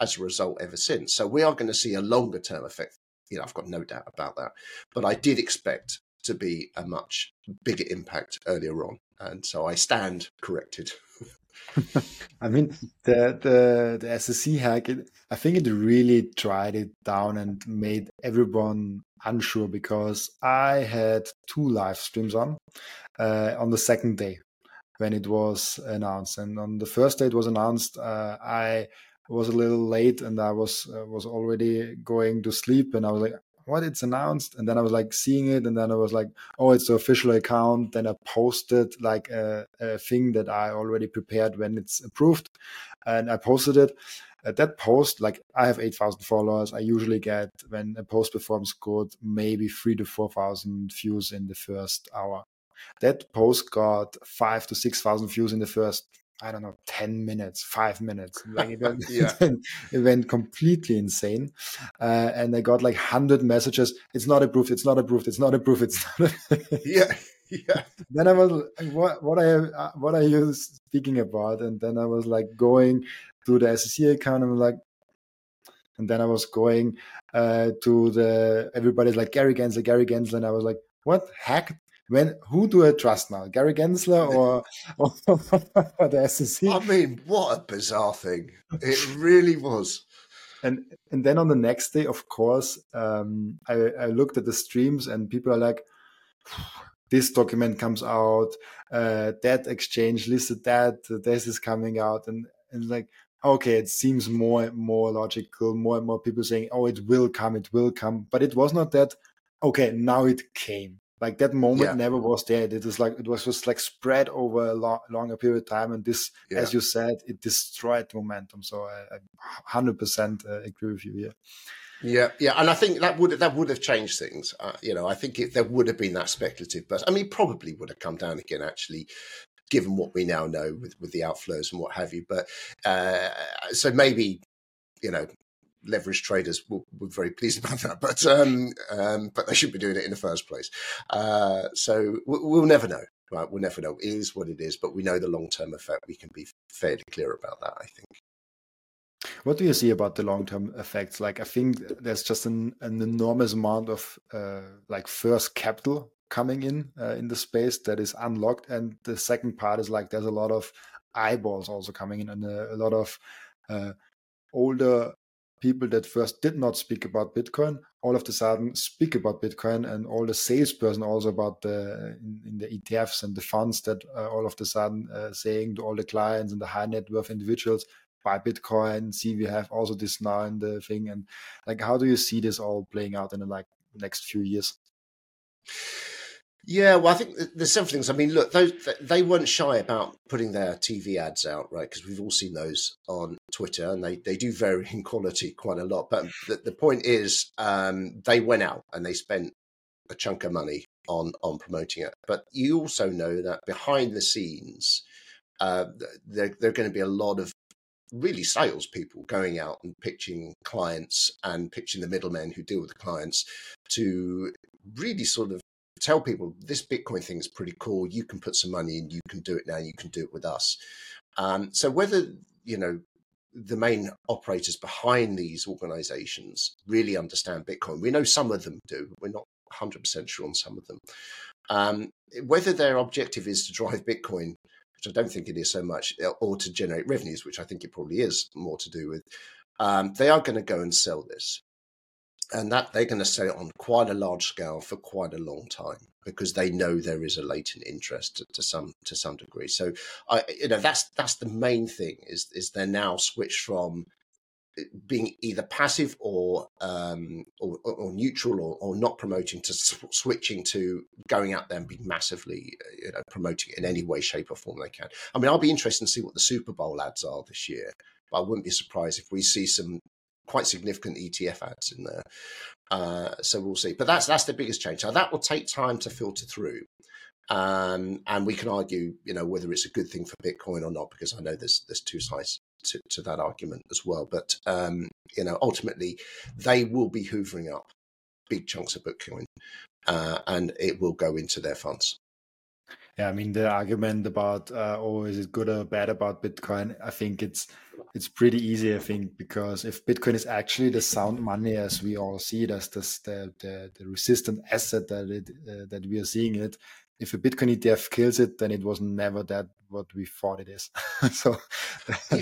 as a result ever since. So we are going to see a longer term effect. You know, I've got no doubt about that. But I did expect to be a much bigger impact earlier on. And so I stand corrected. (laughs) I mean, the the the SEC hack. It, I think it really dried it down and made everyone unsure because I had two live streams on uh, on the second day when it was announced, and on the first day it was announced, uh, I was a little late and I was uh, was already going to sleep, and I was like, what it's announced and then i was like seeing it and then i was like oh it's the official account. Then i posted like a, a thing that i already prepared when it's approved and i posted it. At that post like i have 8000 followers. I usually get when a post performs good maybe 3 to 4000 views in the first hour. That post got 5 to 6000 views in the first I don't know, 10 minutes, five minutes. (laughs) Like it, went, (laughs) yeah. it went completely insane. Uh, and I got like 100 messages. It's not approved. It's not approved. It's not approved. It's not. yeah. (laughs) Yeah. Then I was like, what, what, I, uh, what are you speaking about? And then I was like going to the SEC account and I'm like, and then I was going uh, to the, everybody's like, Gary Gensler, Gary Gensler. And I was like, what? Hacked when who do I trust now, Gary Gensler or, or, or the SEC? I mean, what a bizarre thing! It really was. And and then on the next day, of course, um, I, I looked at the streams and people are like, this document comes out, uh, that exchange listed that, this is coming out, and and like okay, it seems more more logical, more and more people saying, oh, it will come, it will come, but it was not that. Okay, now it came. Like that moment yeah. never was there. It is like it was just like spread over a lo- longer period of time, and this, yeah. as you said, it destroyed momentum. So I, hundred percent uh, agree with you here. Yeah, yeah, and I think that would that would have changed things. Uh, you know, I think if there would have been that speculative burst. I mean, probably would have come down again actually, given what we now know with with the outflows and what have you. But uh, so maybe you know leverage traders were, were very pleased about that, but um, um, but they should be doing it in the first place. Uh, so we'll never know. Right, we'll never know. It is what it is, but we know the long term effect. We can be fairly clear about that. I think. What do you see about the long term effects? Like, I think there's just an, an enormous amount of uh, like first capital coming in uh, in the space that is unlocked, and the second part is like there's a lot of eyeballs also coming in, and a, a lot of uh, older people that first did not speak about Bitcoin all of a sudden speak about Bitcoin, and all the salesperson also about the in, in the ETFs and the funds that uh, all of a sudden uh, saying to all the clients and the high net worth individuals buy Bitcoin. See, we have also this now in the thing, and like, how do you see this all playing out in the like next few years? Yeah, well, I think there's several things. I mean, look, those they weren't shy about putting their TV ads out, right? Because we've all seen those on Twitter, and they they do vary in quality quite a lot. But the, the point is, um, they went out and they spent a chunk of money on on promoting it. But you also know that behind the scenes, uh, there there are going to be a lot of really salespeople going out and pitching clients and pitching the middlemen who deal with the clients to really sort of tell people this Bitcoin thing is pretty cool. You can put some money in, you can do it now, you can do it with us. Um, so whether you know the main operators behind these organizations really understand Bitcoin, we know some of them do. We're not 100% sure on some of them. Um, whether their objective is to drive Bitcoin, which I don't think it is so much, or to generate revenues, which I think it probably is more to do with, um, they are going to go and sell this and that they're going to sell it on quite a large scale for quite a long time because they know there is a latent interest to, to, some to some degree. So I you know that's that's the main thing is is they're now switched from eh, being either passive or um, or, or, neutral or, or, not promoting to switching to going out there and being massively eh, you know promoting in any way shape or form they can i mean i'll be interested to see what the super bowl ads are this year but i wouldn't be surprised if we see some quite significant ETF ads in there. Uh, so we'll see. But that's that's the biggest change. Now that will take time to filter through. Um, and we can argue, you know, whether it's a good thing for Bitcoin or not, because I know there's there's two sides to, to that argument as well. But um, you know, ultimately, they will be hoovering up big chunks of Bitcoin, uh, and it will go into their funds. Yeah, I mean the argument about uh, oh is it good or bad about Bitcoin? I think it's it's pretty easy. I think because if Bitcoin is actually the sound money as we all see it as the, the the resistant asset that it uh, that we are seeing it, if a Bitcoin ETF kills it, then it was never that what we thought it is. (laughs) so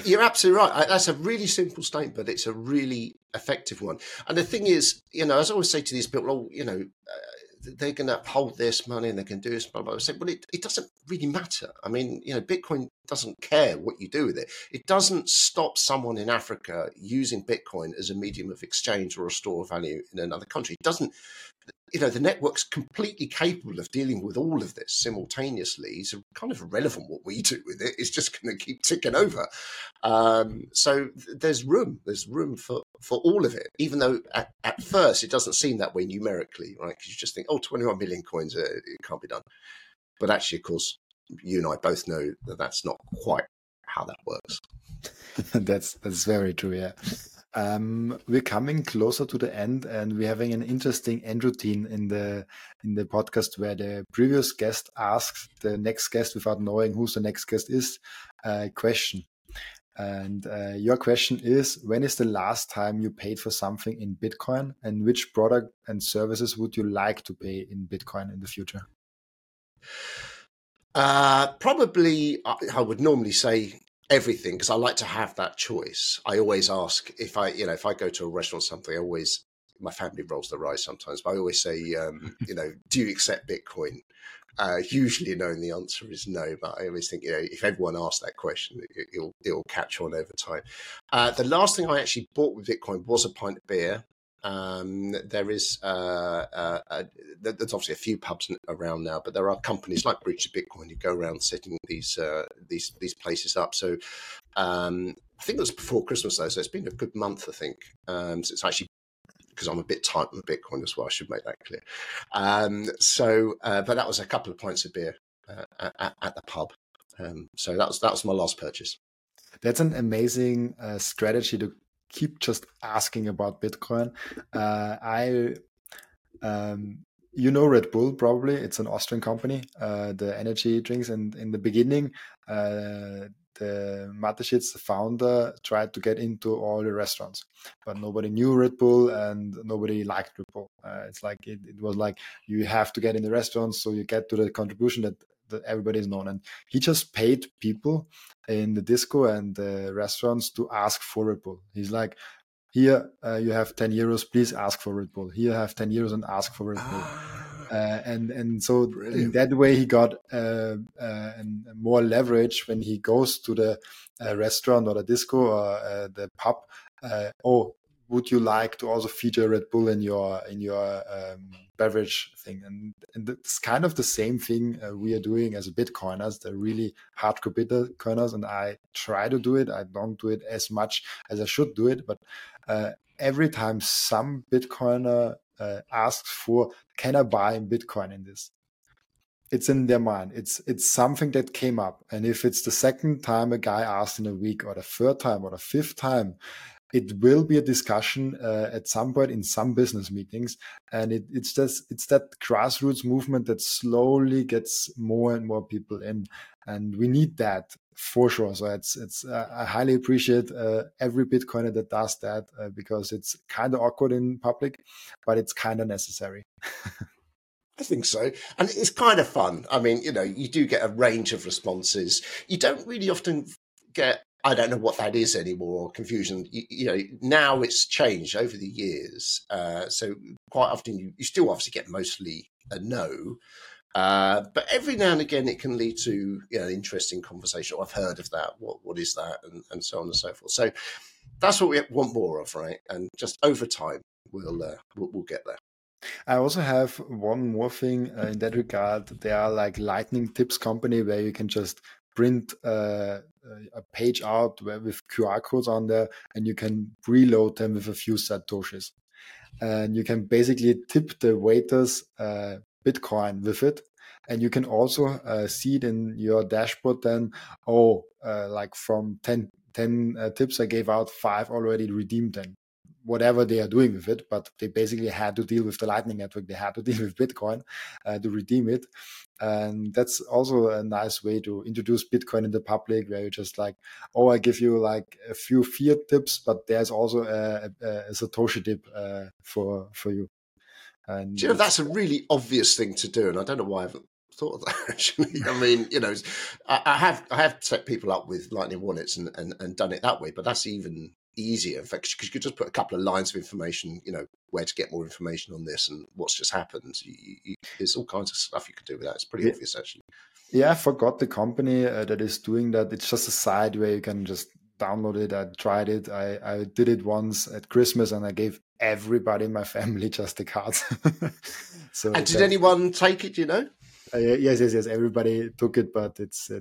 you're absolutely right. That's a really simple statement, but it's a really effective one. And the thing is, you know, as I always say to these people, oh, you know. Uh, they're going to hold this money and they can do this, blah, blah. I say, well, it, it doesn't really matter. I mean, you know, Bitcoin doesn't care what you do with it. It doesn't stop someone in Africa using Bitcoin as a medium of exchange or a store of value in another country. It doesn't you know, the network's completely capable of dealing with all of this simultaneously. So kind of irrelevant what we do with it. It's just going to keep ticking over. Um, so th- there's room. There's room for, for all of it, even though at, at first it doesn't seem that way numerically, right? Because you just think, oh, 21 million coins, uh, it can't be done. But actually, of course, you and I both know that that's not quite how that works. (laughs) that's that's very true. Yeah. Um, we're coming closer to the end, and we're having an interesting end routine in the in the podcast where the previous guest asks the next guest without knowing who the next guest is a question. And uh, your question is: When is the last time you paid for something in Bitcoin, and which product and services would you like to pay in Bitcoin in the future? Uh, probably, I would normally say everything because I like to have that choice. I always ask if I, you know, if I go to a restaurant or something, I always, my family rolls their eyes sometimes, but I always say, um, (laughs) you know, do you accept Bitcoin? Uh, usually, knowing the answer is no, but I always think you know if everyone asks that question, it, will it'll catch on over time. Uh, the last thing I actually bought with Bitcoin was a pint of beer. Um, there is uh, uh, uh, there's obviously a few pubs around now, but there are companies like Bridge to Bitcoin who go around setting these uh, these these places up. So um, I think it was before Christmas though, so it's been a good month. I think um, so it's actually because I'm a bit tight on Bitcoin as well. I should make that clear. Um, so, uh, but that was a couple of pints of beer uh, at, at, the pub. Um, so that was that was my last purchase. That's an amazing strategy to keep just asking about Bitcoin. Uh, I, um, you know, Red Bull probably. It's an Austrian company, uh, the energy drinks. And in the beginning, uh, the Mateschitz, founder, tried to get into all the restaurants, but nobody knew Red Bull and nobody liked Red Bull. Uh, it's like it, it, was like you have to get in the restaurants so you get to the contribution that that everybody is known. And he just paid people in the disco and the restaurants to ask for Red Bull. He's like, here uh, you have 10 euros, please ask for Red Bull. Here you have 10 euros and ask for Red Bull. Ah. Uh, and and so Brilliant. in that way he got uh, uh, more leverage when he goes to the uh, restaurant or the disco or uh, the pub. Uh, oh, would you like to also feature Red Bull in your in your um, beverage thing? And and it's kind of the same thing uh, we are doing as Bitcoiners. They're really hardcore Bitcoiners, and I try to do it. I don't do it as much as I should do it, but uh, every time some Bitcoiner uh, asks for, can I buy Bitcoin in this? It's in their mind. It's it's something that came up, and if it's the second time a guy asks in a week, or the third time, or the fifth time, it will be a discussion uh, at some point in some business meetings and it, it's just it's that grassroots movement that slowly gets more and more people in and we need that for sure so it's it's uh, i highly appreciate uh, every bitcoiner that does that uh, because it's kind of awkward in public but it's kind of necessary (laughs) I think so. And it's kind of fun. I mean, you know, you do get a range of responses. You don't really often get I don't know what that is anymore. Confusion. You, you know, now it's changed over the years. Uh, so quite often you, you, still obviously get mostly a no, uh, but every now and again it can lead to you know an interesting conversation. Oh, I've heard of that. What what is that? And, and so on and so forth. So that's what we want more of, right? And just over time we'll uh, we'll, we'll get there. I also have one more thing uh, in that regard. There are like lightning tips company where you can just print a page out with QR codes on there, and you can reload them with a few satoshis. And you can basically tip the waiters uh, Bitcoin with it, and you can also uh, see it in your dashboard. Then, oh, uh, like from 10, 10 uh, tips I gave out, five already redeemed. them whatever they are doing with it, but they basically had to deal with the Lightning Network. They had to (laughs) deal with Bitcoin uh, to redeem it. And that's also a nice way to introduce Bitcoin in the public, where you just like, oh, I give you like a few fiat tips, but there's also a, a, a Satoshi tip uh, for for you. And do you know that's a really obvious thing to do, and I don't know why I haven't thought of that (laughs) actually. I mean, you know, I, I, have I have set people up with Lightning wallets and, and, and done it that way, but that's even easier in fact because you could just put a couple of lines of information, you know, where to get more information on this and what's just happened. You, you, there's all kinds of stuff you could do with that. It's pretty yeah. obvious, actually. Yeah, I forgot the company uh, that is doing that. It's just a site where you can just download it. I tried it. I, I did it once at Christmas and I gave everybody in my (laughs) family just the cards. (laughs) so and did anyone take it? You know? Uh, yes, yes, yes. Everybody took it, but it's. Uh,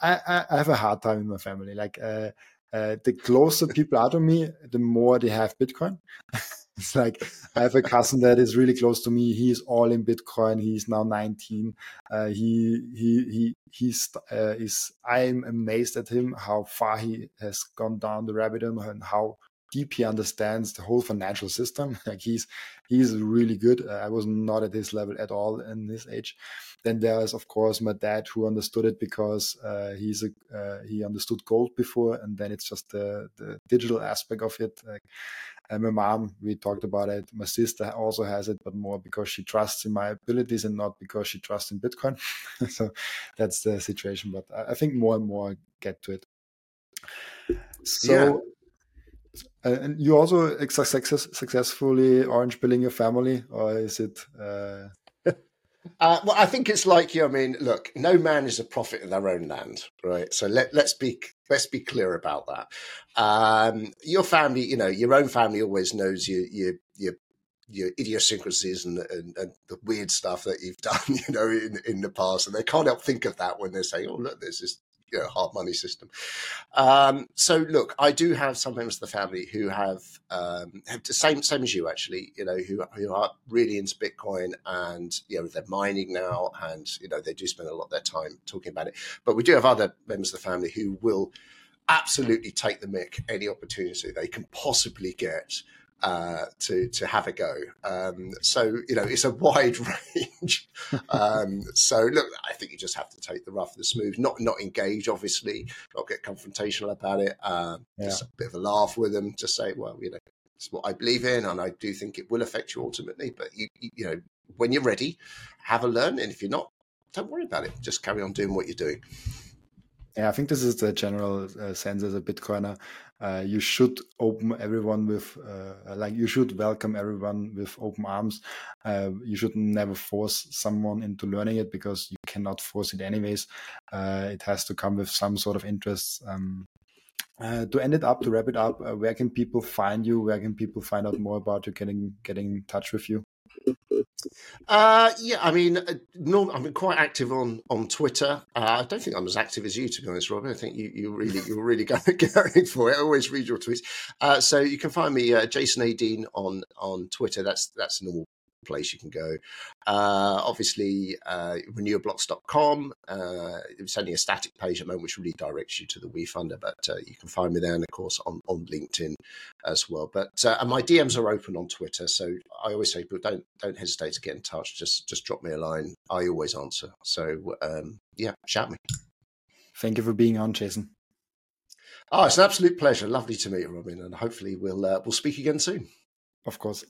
I, I have a hard time in my family. Like uh, uh, the closer people are to me, the more they have Bitcoin. (laughs) it's like I have a cousin that is really close to me. He is all in Bitcoin. He's now 19. Uh, he he he he's uh, is. I'm amazed at him how far he has gone down the rabbit hole and how deep he understands the whole financial system. (laughs) Like he's he's really good. Uh, I was not at his level at all in this age. Then there is of course my dad who understood it because uh, he's a uh, he understood gold before, and then it's just the the digital aspect of it. Like, and my mom, we talked about it. My sister also has it, but more because she trusts in my abilities and not because she trusts in Bitcoin. (laughs) so that's the situation. But I think more and more get to it. So. Yeah uh, and you also success, successfully orange pilling your family, or is it? Uh... Uh, well, I think it's like you. I mean, look, no man is a prophet in their own land, right? So let let's be let's be clear about that. Um, your family, you know, your own family always knows you you you your idiosyncrasies and, and, and, the weird stuff that you've (laughs) done, you know, in, in the past. And they can't help think of that when they're saying, oh, look, there's this you know, hard money system. Um, so look, I do have some members of the family who have, um, have the same same as you actually, you know, who who are really into Bitcoin and you know they're mining now, and you know they do spend a lot of their time talking about it. But we do have other members of the family who will absolutely take the mick any opportunity they can possibly get uh, to to have a go. Um, so you know it's a wide (laughs) range. (laughs) um, so look, I think you just have to take the rough and the smooth, not not engage, obviously, not get confrontational about it. Um, yeah. Just a bit of a laugh with them, just say, well, you know, it's what I believe in, and I do think it will affect you ultimately. But you, you, you know, when you're ready, have a learn, and if you're not, don't worry about it. Just carry on doing what you're doing. Yeah, I think this is the general uh, sense as a Bitcoiner. Uh, you should open everyone with, uh, like, you should welcome everyone with open arms. Uh, you should never force someone into learning it because you cannot force it anyways. Uh, it has to come with some sort of interest. Um, uh, to end it up, to wrap it up, where can people find you? Where can people find out more about you? Getting getting in touch with you? Uh, yeah, I mean, uh, no, I'm quite active on on Twitter. Uh, I don't think I'm as active as you, to be honest, Robin. I think you you really you're really (laughs) going, going for it. I always read your tweets. Uh, so you can find me, uh, Jason A. Deane, on on Twitter. That's that's normal place you can go. Uh, obviously, uh, renewablox.com. Uh, it's only a static page at the moment, which really directs you to the WeFunder, but uh, you can find me there and, of course, on, on LinkedIn as well. But uh, and my DMs are open on Twitter, so I always say, but don't don't hesitate to get in touch. Just just drop me a line. I always answer. So um, yeah, shout me. Thank you for being on, Jason. Oh, it's an absolute pleasure. Lovely to meet you, Robin, and hopefully we'll uh, we'll speak again soon. Of course.